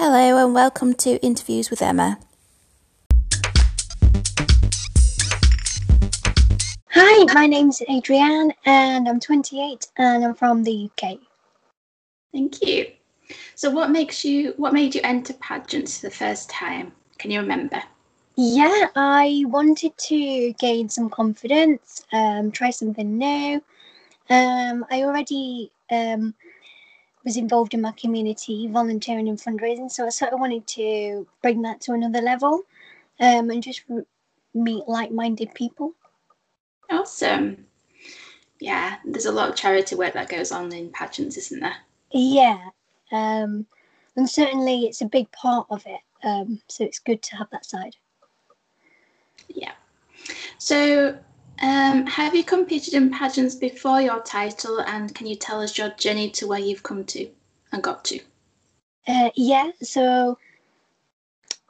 Hello and welcome to Interviews with Emma. Hi, my name's Adrienne and I'm 28 and I'm from the UK. Thank you. So what makes you what made you enter pageants for the first time? Can you remember? Yeah, I wanted to gain some confidence, um, try something new. Um, I already um, was involved in my community, volunteering and fundraising, so I sort of wanted to bring that to another level um, and just meet like-minded people. Awesome. Yeah, there's a lot of charity work that goes on in pageants, isn't there? Yeah, um, and certainly it's a big part of it. Um, so it's good to have that side. Yeah. So, um, have you competed in pageants before your title, and can you tell us your journey to where you've come to and got to? Uh, yeah, so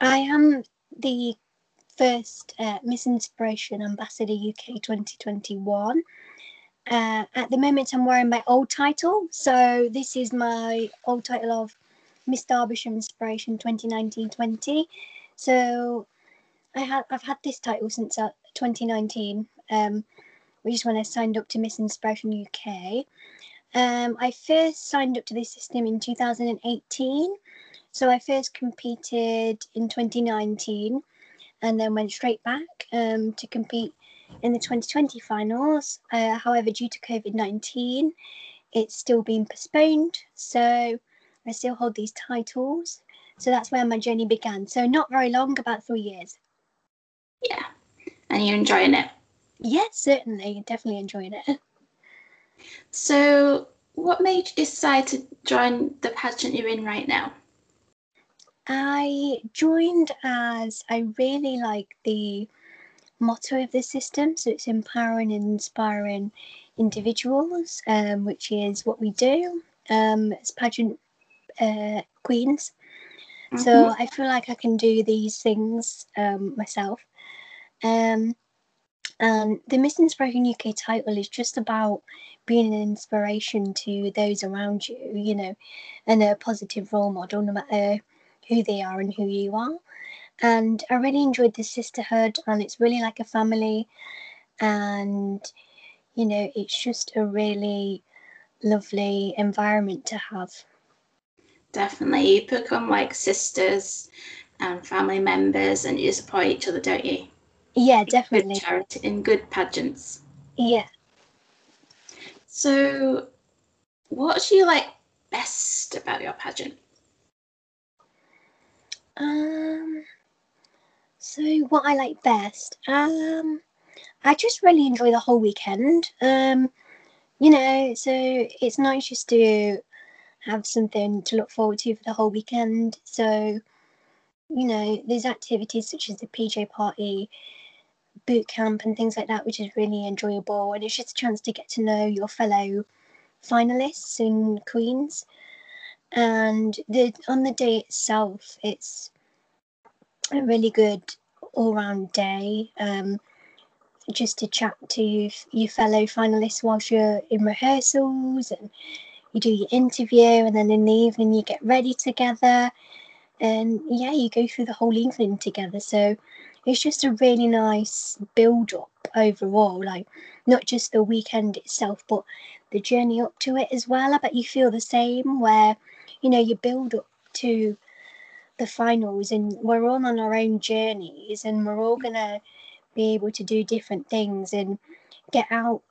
I am the first uh, Miss Inspiration Ambassador UK 2021. Uh, at the moment, I'm wearing my old title. So this is my old title of Miss Derbyshire Inspiration 2019-20. So I I've had this title since uh, 2019, um, which is when I signed up to Miss Inspiration UK. Um, I first signed up to this system in 2018. So I first competed in 2019 and then went straight back um, to compete in the 2020 finals. Uh, however, due to COVID 19, it's still been postponed. So I still hold these titles. So that's where my journey began. So not very long, about three years. Yeah. And you're enjoying it? Yes, certainly. Definitely enjoying it. So, what made you decide to join the pageant you're in right now? I joined as I really like the motto of the system. So it's empowering and inspiring individuals, um, which is what we do um, as pageant uh, queens. Mm-hmm. So I feel like I can do these things um, myself. Um, and the Miss Inspiration UK title is just about being an inspiration to those around you, you know, and a positive role model, no matter who they are and who you are. And I really enjoyed the sisterhood, and it's really like a family. And, you know, it's just a really lovely environment to have. Definitely. You become like sisters and family members, and you support each other, don't you? Yeah, definitely. Good charity in good pageants. Yeah. So, what do you like best about your pageant? Um. So what I like best, um, I just really enjoy the whole weekend. Um, you know, so it's nice just to have something to look forward to for the whole weekend. So, you know, there's activities such as the PJ party, boot camp, and things like that, which is really enjoyable. And it's just a chance to get to know your fellow finalists and queens. And the on the day itself, it's a really good all round day. Um, just to chat to you, your fellow finalists whilst you're in rehearsals and you do your interview and then in the evening you get ready together and yeah you go through the whole evening together so it's just a really nice build up overall like not just the weekend itself but the journey up to it as well i bet you feel the same where you know you build up to the finals and we're all on our own journeys and we're all gonna be able to do different things and get out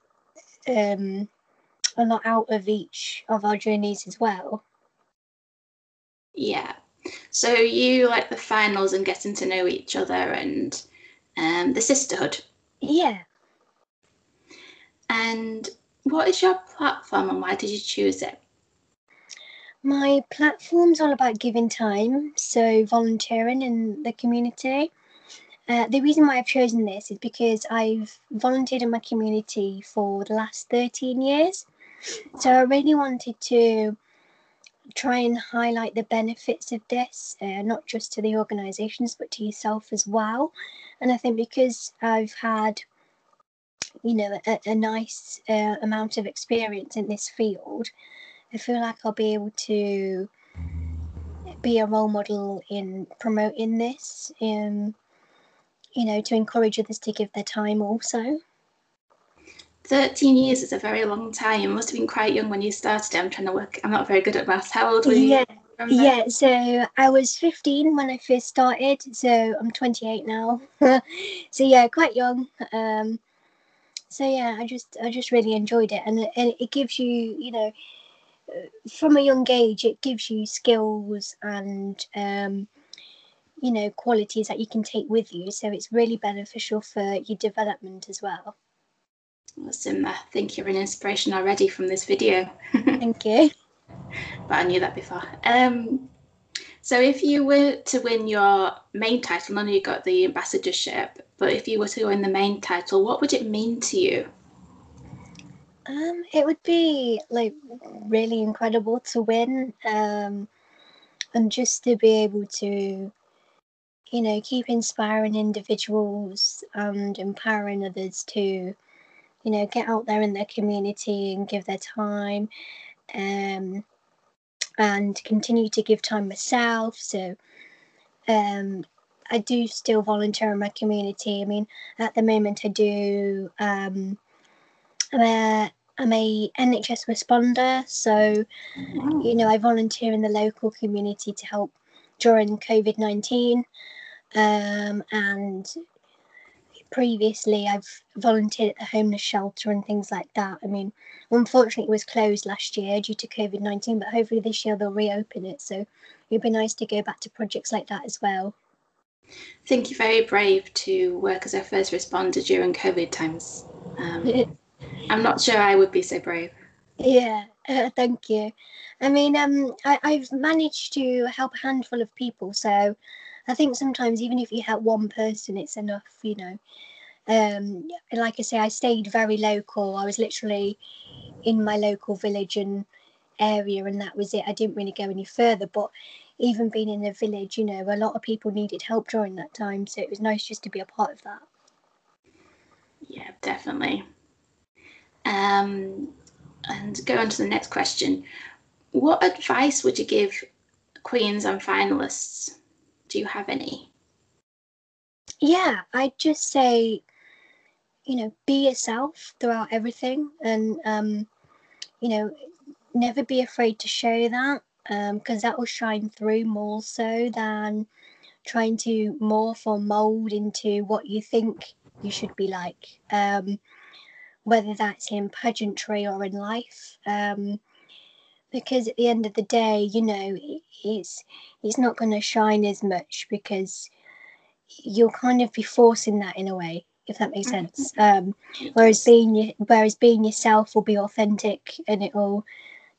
um, a lot out of each of our journeys as well. Yeah. So you like the finals and getting to know each other and um, the sisterhood. Yeah. And what is your platform and why did you choose it? My platform's all about giving time, so volunteering in the community. Uh, the reason why I've chosen this is because I've volunteered in my community for the last 13 years. So I really wanted to try and highlight the benefits of this, uh, not just to the organisations, but to yourself as well. And I think because I've had, you know, a, a nice uh, amount of experience in this field, I feel like I'll be able to be a role model in promoting this, um, you know, to encourage others to give their time also. 13 years is a very long time. You must have been quite young when you started. I'm trying to work, I'm not very good at maths. How old were you? Yeah, yeah. So I was 15 when I first started. So I'm 28 now. so yeah, quite young. Um, so yeah, I just I just really enjoyed it, and it, and it gives you, you know, from a young age, it gives you skills and um, you know qualities that you can take with you. So it's really beneficial for your development as well. Awesome. I think you're an inspiration already from this video. Thank you. but I knew that before. Um, so if you were to win your main title, I know you got the ambassadorship, but if you were to win the main title, what would it mean to you? Um, it would be like really incredible to win, um, and just to be able to, you know, keep inspiring individuals and empowering others to, you know, get out there in their community and give their time, um, and continue to give time myself. So, um, I do still volunteer in my community. I mean, at the moment, I do. Um, I'm a I'm a NHS responder, so you know I volunteer in the local community to help during COVID nineteen, um, and previously I've volunteered at the homeless shelter and things like that. I mean, unfortunately it was closed last year due to COVID nineteen, but hopefully this year they'll reopen it. So it'd be nice to go back to projects like that as well. I think you're very brave to work as a first responder during COVID times. Um, I'm not sure I would be so brave. Yeah, uh, thank you. I mean, um, I, I've managed to help a handful of people, so I think sometimes even if you help one person, it's enough, you know. Um, like I say, I stayed very local. I was literally in my local village and area, and that was it. I didn't really go any further, but even being in the village, you know, a lot of people needed help during that time, so it was nice just to be a part of that. Yeah, definitely. Um, and go on to the next question. What advice would you give queens and finalists? Do you have any? Yeah, I'd just say, you know, be yourself throughout everything and, um, you know, never be afraid to show that because um, that will shine through more so than trying to morph or mold into what you think you should be like. Um, whether that's in pageantry or in life. Um, because at the end of the day, you know, it's it's not going to shine as much because you'll kind of be forcing that in a way, if that makes sense. Mm-hmm. Um, whereas being whereas being yourself will be authentic and it will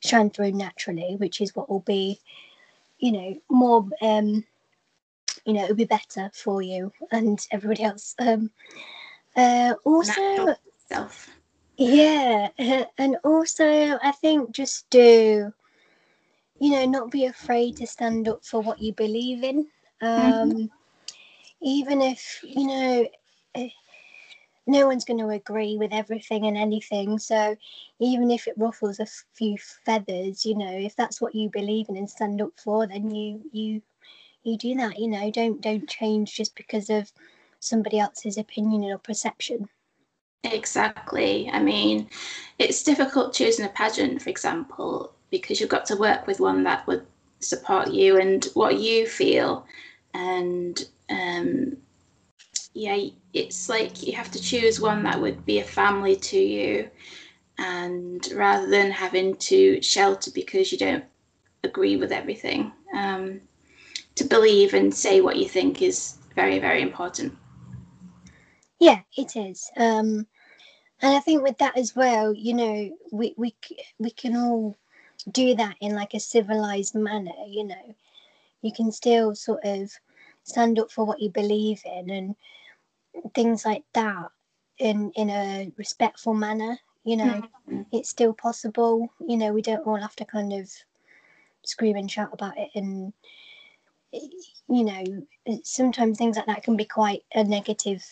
shine through naturally, which is what will be, you know, more. Um, you know, it'll be better for you and everybody else. Um, uh, also, self. Yeah, and also I think just do, you know, not be afraid to stand up for what you believe in. Um, mm-hmm. Even if you know, eh, no one's going to agree with everything and anything. So even if it ruffles a few feathers, you know, if that's what you believe in and stand up for, then you you you do that. You know, don't don't change just because of somebody else's opinion or perception. Exactly. I mean, it's difficult choosing a pageant, for example, because you've got to work with one that would support you and what you feel. And um, yeah, it's like you have to choose one that would be a family to you. And rather than having to shelter because you don't agree with everything, um, to believe and say what you think is very, very important. Yeah, it is. Um, and I think with that as well, you know, we we we can all do that in like a civilized manner. You know, you can still sort of stand up for what you believe in and things like that in in a respectful manner. You know, mm-hmm. it's still possible. You know, we don't all have to kind of scream and shout about it and you know sometimes things like that can be quite a negative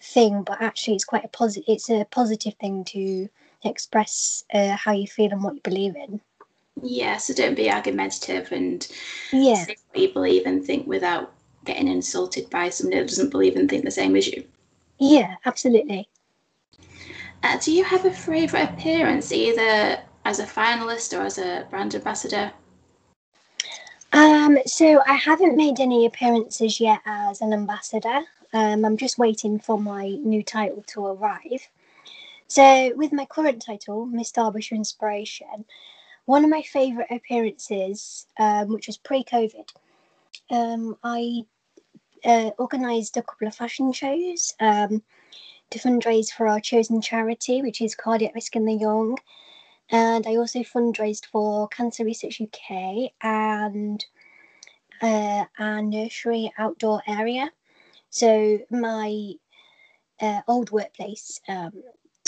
thing, but actually it's quite a positive. It's a positive thing to express uh, how you feel and what you believe in. Yeah, so don't be argumentative and Yeah. say what you believe and think without getting insulted by somebody that doesn't believe and think the same as you. Yeah, absolutely. Uh, do you have a favourite appearance, either as a finalist or as a brand ambassador? Um, so I haven't made any appearances yet as an ambassador. Um, I'm just waiting for my new title to arrive. So with my current title, Miss Derbyshire Inspiration, one of my favourite appearances, um, which was pre-COVID, um, I uh, organised a couple of fashion shows um, to fundraise for our chosen charity, which is Cardiac Risk in the Young. And I also fundraised for Cancer Research UK and uh, our nursery outdoor area. So my uh, old workplace, um,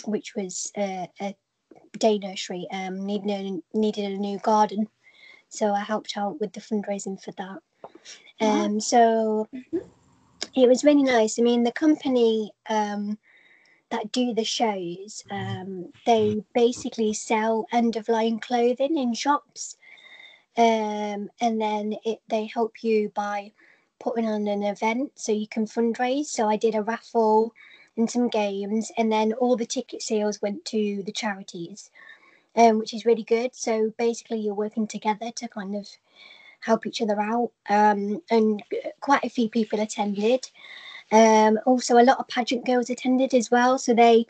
which was uh, a day nursery, um, needed a, needed a new garden. So I helped out with the fundraising for that. Wow. Um, so Mhm. it was really nice. I mean, the company um, that do the shows, um, they basically sell end of line clothing in shops, um, and then it they help you by putting on an event so you can fundraise. So I did a raffle and some games, and then all the ticket sales went to the charities, um, which is really good. So basically, you're working together to kind of help each other out, um, and quite a few people attended. Um, also, a lot of pageant girls attended as well, so they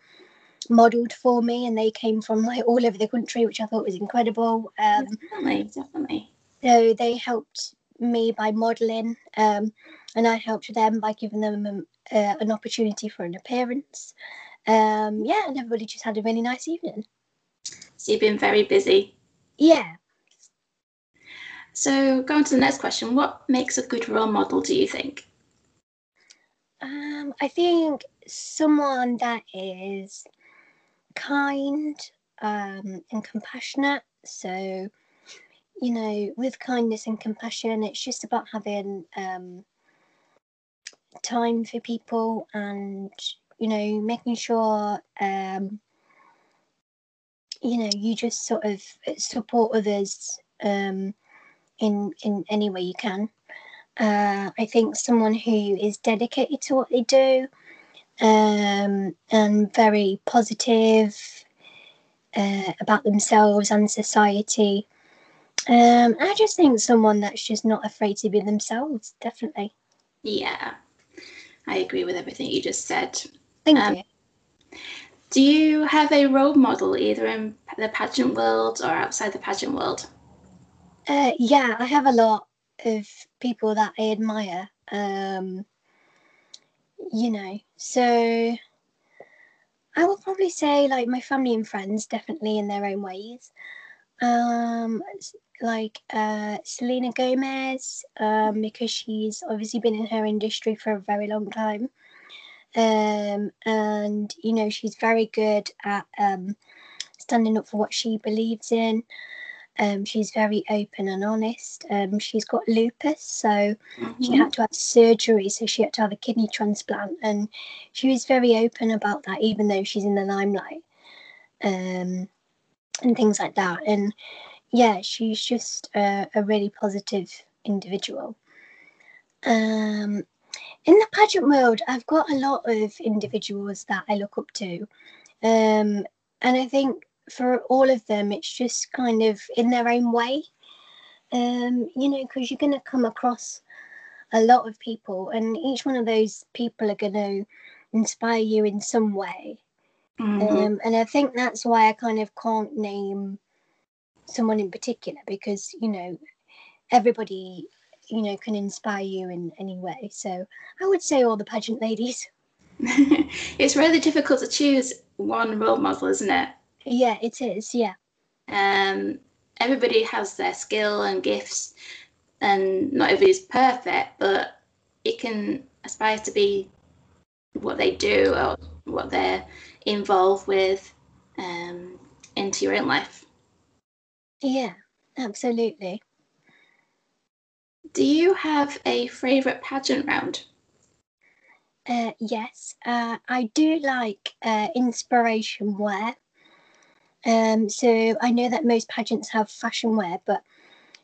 modelled for me, and they came from like all over the country, which I thought was incredible. Um, Definitely, definitely. so they helped me by modelling, um, and I helped them by giving them um, uh, an opportunity for an appearance. Um, yeah, and everybody just had a really nice evening. So you've been very busy. Yeah, So going to the next question, what makes a good role model, do you think? um, I think someone that is kind um, and compassionate. So, you know, with kindness and compassion, it's just about having um, time for people and, you know, making sure, um, you know, you just sort of support others um, in in any way you can. Uh, I think someone who is dedicated to what they do um, and very positive uh, about themselves and society. Um, I just think someone that's just not afraid to be themselves, definitely. Yeah, I agree with everything you just said. Thank Um, you. Do you have a role model either in the pageant world or outside the pageant world? Uh, yeah, I have a lot of people that I admire. Um, you know, so I would probably say like my family and friends, definitely in their own ways. Um, like uh, Selena Gomez, um, because she's obviously been in her industry for a very long time. Um, and you know, she's very good at um, standing up for what she believes in. Um, she's very open and honest. Um, she's got lupus, so she Mhm. had to have surgery, so she had to have a kidney transplant, and she was very open about that, even though she's in the limelight, um, and things like that. And yeah, she's just a, a really positive individual. Um, in the pageant world, I've got a lot of individuals that I look up to, um, and I think for all of them, it's just kind of in their own way. Um, you know, because you're going to come across a lot of people, and each one of those people are going to inspire you in some way. Mhm. Um, and I think that's why I kind of can't name someone in particular because, you know, everybody, you know, can inspire you in any way. So I would say all the pageant ladies. it's really difficult to choose one role model, isn't it? Yeah, it is. Yeah. Um, everybody has their skill and gifts, and not everybody's perfect, but it can aspire to be what they do or what they're involved with um, into your own life. Yeah, absolutely. Do you have a favourite pageant round? Uh, yes, uh, I do like uh, inspiration wear. Um, so I know that most pageants have fashion wear, but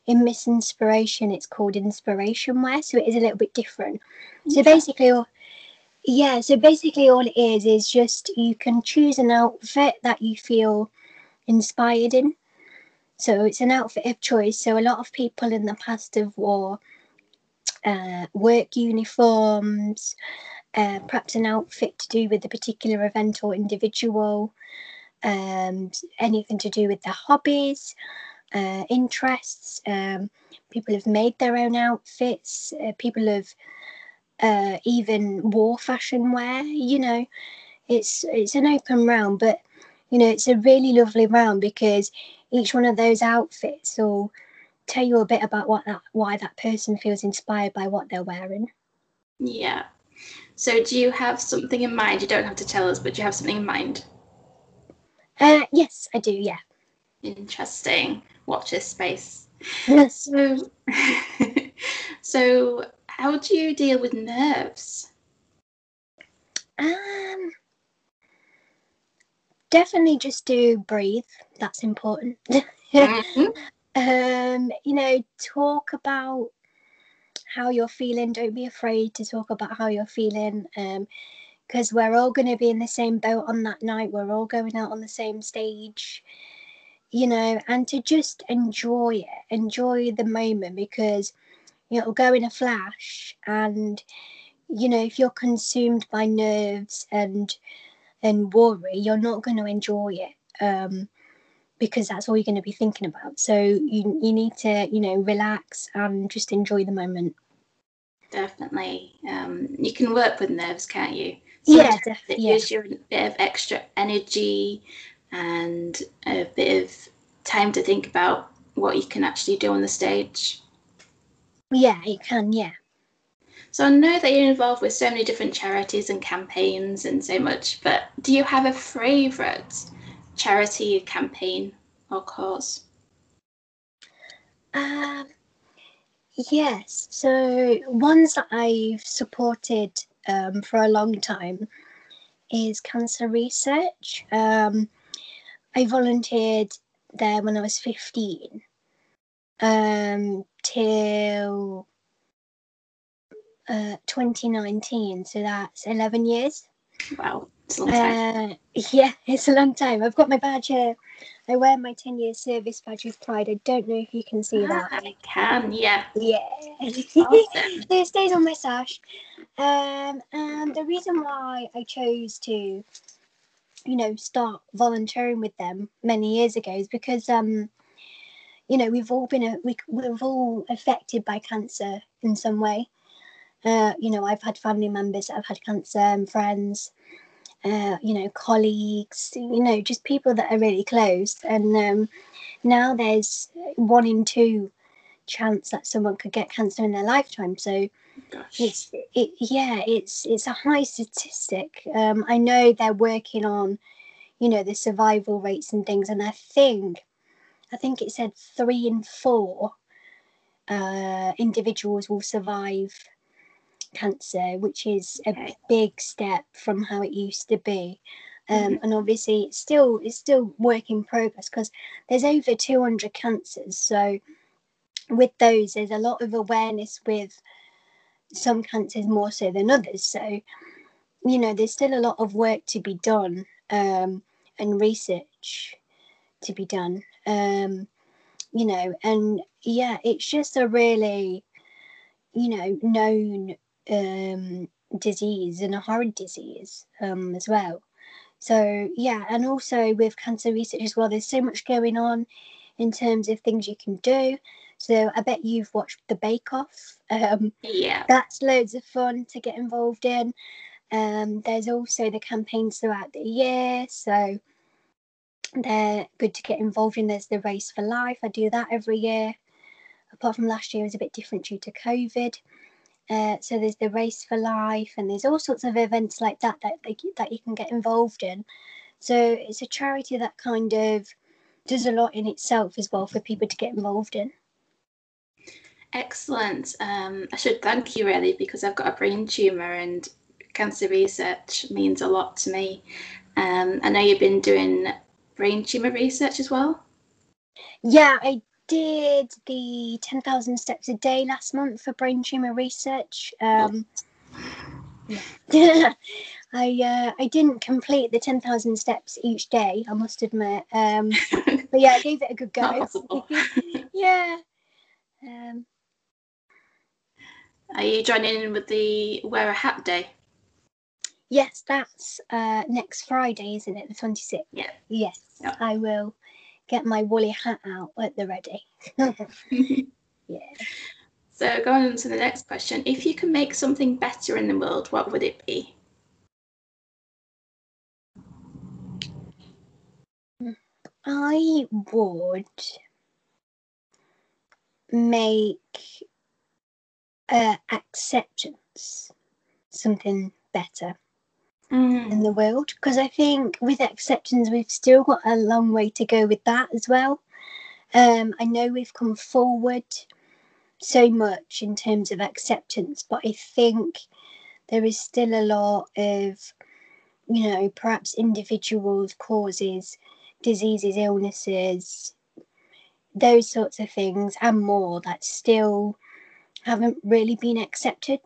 in Miss Inspiration, it's called inspiration wear, so it is a little bit different. So basically, yeah, so basically, all it is is just you can choose an outfit that you feel inspired in. So it's an outfit of choice. So a lot of people in the past have wore uh, work uniforms, uh, perhaps an outfit to do with a particular event or individual, um, anything to do with their hobbies, uh, interests. Um, people have made their own outfits. Uh, people have uh, even wore fashion wear. You know, it's it's an open realm, but you know it's a really lovely realm because each one of those outfits will tell you a bit about what that why that person feels inspired by what they're wearing. Yeah. So do you have something in mind? You don't have to tell us, but do you have something in mind? Uh, yes, I do. Yeah. Interesting. Watch this space. Yes. So, so how do you deal with nerves? Um. Definitely just do breathe. That's important. Mhm. um, you know, talk about how you're feeling. Don't be afraid to talk about how you're feeling. Um, because we're all going to be in the same boat on that night. We're all going out on the same stage, you know, and to just enjoy it, enjoy the moment because it'll go in a flash. And, you know, if you're consumed by nerves and and worry, you're not going to enjoy it. Um, because that's all you're going to be thinking about. So you you need to, you know, relax and just enjoy the moment. Definitely. Um, you can work with nerves, can't you? Yeah, Sometimes def- It yeah. gives you a bit of extra energy and a bit of time to think about what you can actually do on the stage. Yeah, you can. Yeah. So I know that you're involved with so many different charities and campaigns and so much, but do you have a favourite charity, campaign, or cause? Um, yes. So ones that I've supported um, for a long time is cancer research. Um, I volunteered there when I was 15 um, till uh, 2019. So that's 11 years. Wow, it's a long time. Uh, yeah, it's a long time. I've got my badge here. I wear my 10 year service badge with pride. I don't know if you can see that. I can, yeah. Yeah. Awesome. So it stays on my sash. Um, and the reason why I chose to, you know, start volunteering with them many years ago is because, um, you know, we've all been a, we, we've all affected by cancer in some way. Uh, you know, I've had family members that have had cancer and friends, uh, you know, colleagues, you know, just people that are really close. And um, now there's one in two chance that someone could get cancer in their lifetime. So Gosh. it's it yeah, it's it's a high statistic. Um, I know they're working on, you know, the survival rates and things, and I think, I think it said three in four uh, individuals will survive cancer, which is a big step from how it used to be. Um, Mhm. And obviously, it's still it's still work in progress because there's over 200 cancers. So with those, there's a lot of awareness with some cancers more so than others. So you know, there's still a lot of work to be done um, and research to be done. Um, you know, and yeah, it's just a really, you know, known um, disease and a horrid disease um, as well. So yeah, and also with cancer research as well, there's so much going on in terms of things you can do. So I bet you've watched the Bake Off. Um, Yeah. that's loads of fun to get involved in. Um, there's also the campaigns throughout the year, so they're good to get involved in. There's the Race for Life. I do that every year. Apart from last year, it was a bit different due to COVID. Uh, so there's the Race for Life, and there's all sorts of events like that that they, that you can get involved in. So it's a charity that kind of does a lot in itself as well for people to get involved in. Excellent. Um, I should thank you really because I've got a brain tumour and cancer research means a lot to me. Um, I know you've been doing brain tumor research as well? Yeah, I did the 10,000 steps a day last month for brain tumor research. Um, yeah. I uh, I didn't complete the 10,000 steps each day, I must admit. Um, but yeah, I gave it a good go. yeah. Um, Are you joining in with the wear a hat day? Yes, that's uh, next Friday, isn't it? The 26th? Yeah. Yes, Yeah. I will get my woolly hat out at the ready. yeah. So going on to the next question, if you can make something better in the world, what would it be? I would make uh, acceptance something better in the world because I think with acceptance we've still got a long way to go with that as well. Um, I know we've come forward so much in terms of acceptance, but I think there is still a lot of, you know, perhaps individuals, causes, diseases, illnesses, those sorts of things, and more that still haven't really been accepted.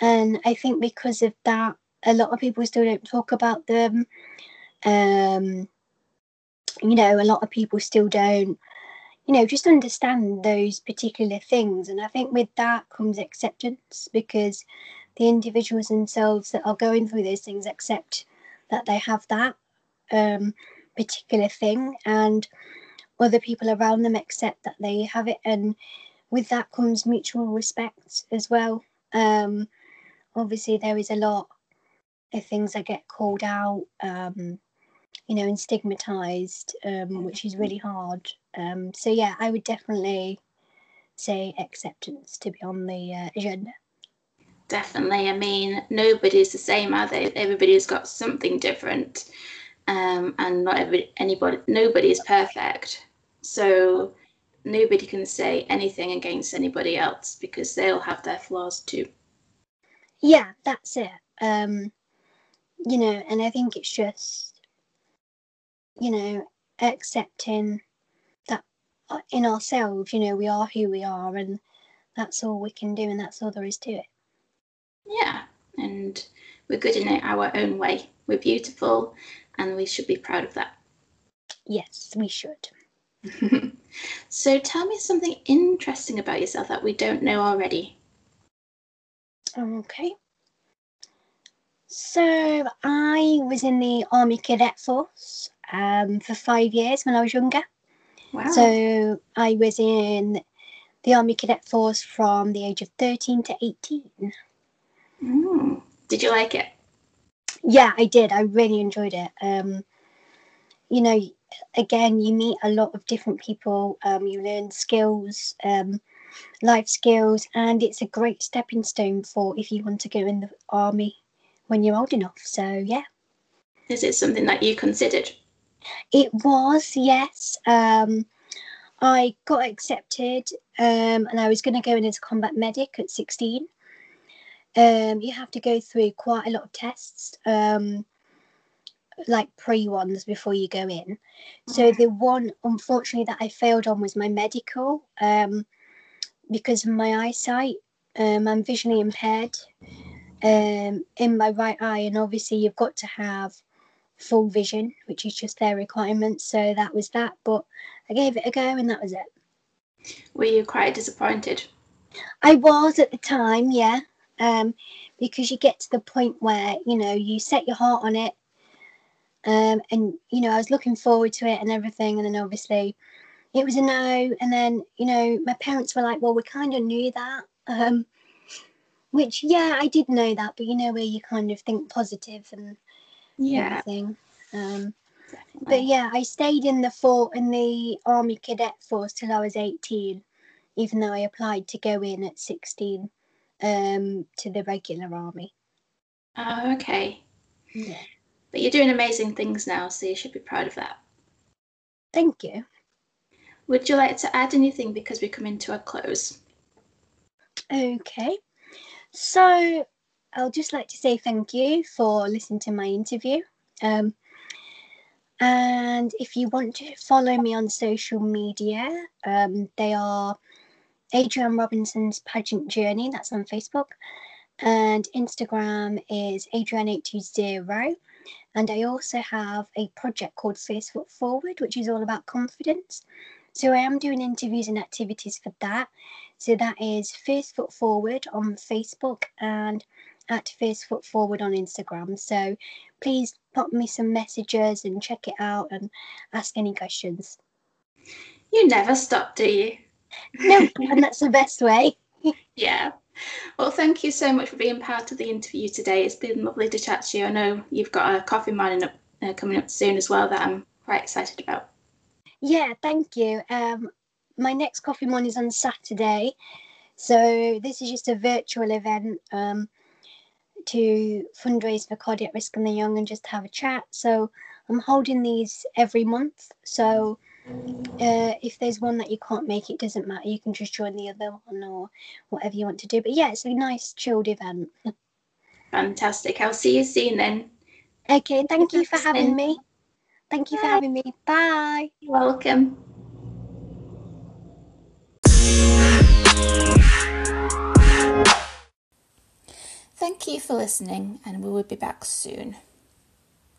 And I think because of that, a lot of people still don't talk about them. Um, you know, a lot of people still don't, you know, just understand those particular things. And I think with that comes acceptance because the individuals themselves that are going through those things accept that they have that um, particular thing and other people around them accept that they have it. And with that comes mutual respect as well. Um, obviously, there is a lot of things that get called out, um, you know, and stigmatized, um, which is really hard. Um, so, yeah, I would definitely say acceptance to be on the uh, agenda. Definitely. I mean, nobody's the same, are they? Everybody's got something different, um, and not every anybody, nobody is perfect. So nobody can say anything against anybody else because they'll have their flaws too. Yeah, that's it. Um, you know, and I think it's just, you know, accepting that uh, in ourselves, you know, we are who we are, and that's all we can do, and that's all there is to it. Yeah, and we're good in it our own way. We're beautiful, and we should be proud of that. Yes, we should. so tell me something interesting about yourself that we don't know already. Okay. So I was in the Army Cadet Force um, for five years when I was younger. Wow. So I was in the Army Cadet Force from the age of 13 to 18. Mm. Did you like it? Yeah, I did. I really enjoyed it. Um, you know, again, you meet a lot of different people. Um, you learn skills, um, life skills, and it's a great stepping stone for if you want to go in the army when you're old enough. So yeah, Is it something that you considered? it was yes. Um, I got accepted, um, and I was going to go in as a combat medic at 16. Um, you have to go through quite a lot of tests. Um, like pre ones before you go in. So the one unfortunately that I failed on was my medical um, because of my eyesight. Um, I'm visually impaired um, in my right eye, and obviously you've got to have full vision, which is just their requirement. So that was that, but I gave it a go, and that was it. Were you quite disappointed? I was at the time, yeah, um, because you get to the point where you know you set your heart on it, um, and you know I was looking forward to it and everything, and then obviously it was a no, and then you know my parents were like, "Well, we kind of knew that," um, which yeah, I did know that, but you know where you kind of think positive and Yeah, everything. Um, definitely. but yeah, I stayed in the fort in the Army Cadet Force till I was 18, even though I applied to go in at 16 um, to the regular army. Oh, okay. Yeah. But you're doing amazing things now, so you should be proud of that. Thank you. Would you like to add anything because we're coming to a close? Okay. So I'll just like to say thank you for listening to my interview. Um, And if you want to follow me on social media, um, they are Adrienne Robinson's Pageant Journey, that's on Facebook. And Instagram is Adrienne820. And I also have a project called First Foot Forward, which is all about confidence. So I am doing interviews and activities for that. So that is First Foot Forward on Facebook and at First Foot Forward on Instagram. So please pop me some messages and check it out and ask any questions. You never stop, do you? No, and that's the best way. yeah. Well, thank you so much for being part of the interview today. It's been lovely to chat to you. I know you've got a coffee morning up, uh, coming up soon as well that I'm quite excited about. Yeah, thank you. Um, my next coffee morning is on Saturday, so this is just a virtual event um, to fundraise for cardiac risk in the young and just have a chat. So I'm holding these every month. So uh, if there's one that you can't make, it doesn't matter. You can just join the other one or whatever you want to do. But yeah, it's a nice chilled event. Fantastic. I'll see you soon then. Okay, thank you for having me. Thank you for having me. Bye. You're welcome. Thank you for listening, and we will be back soon.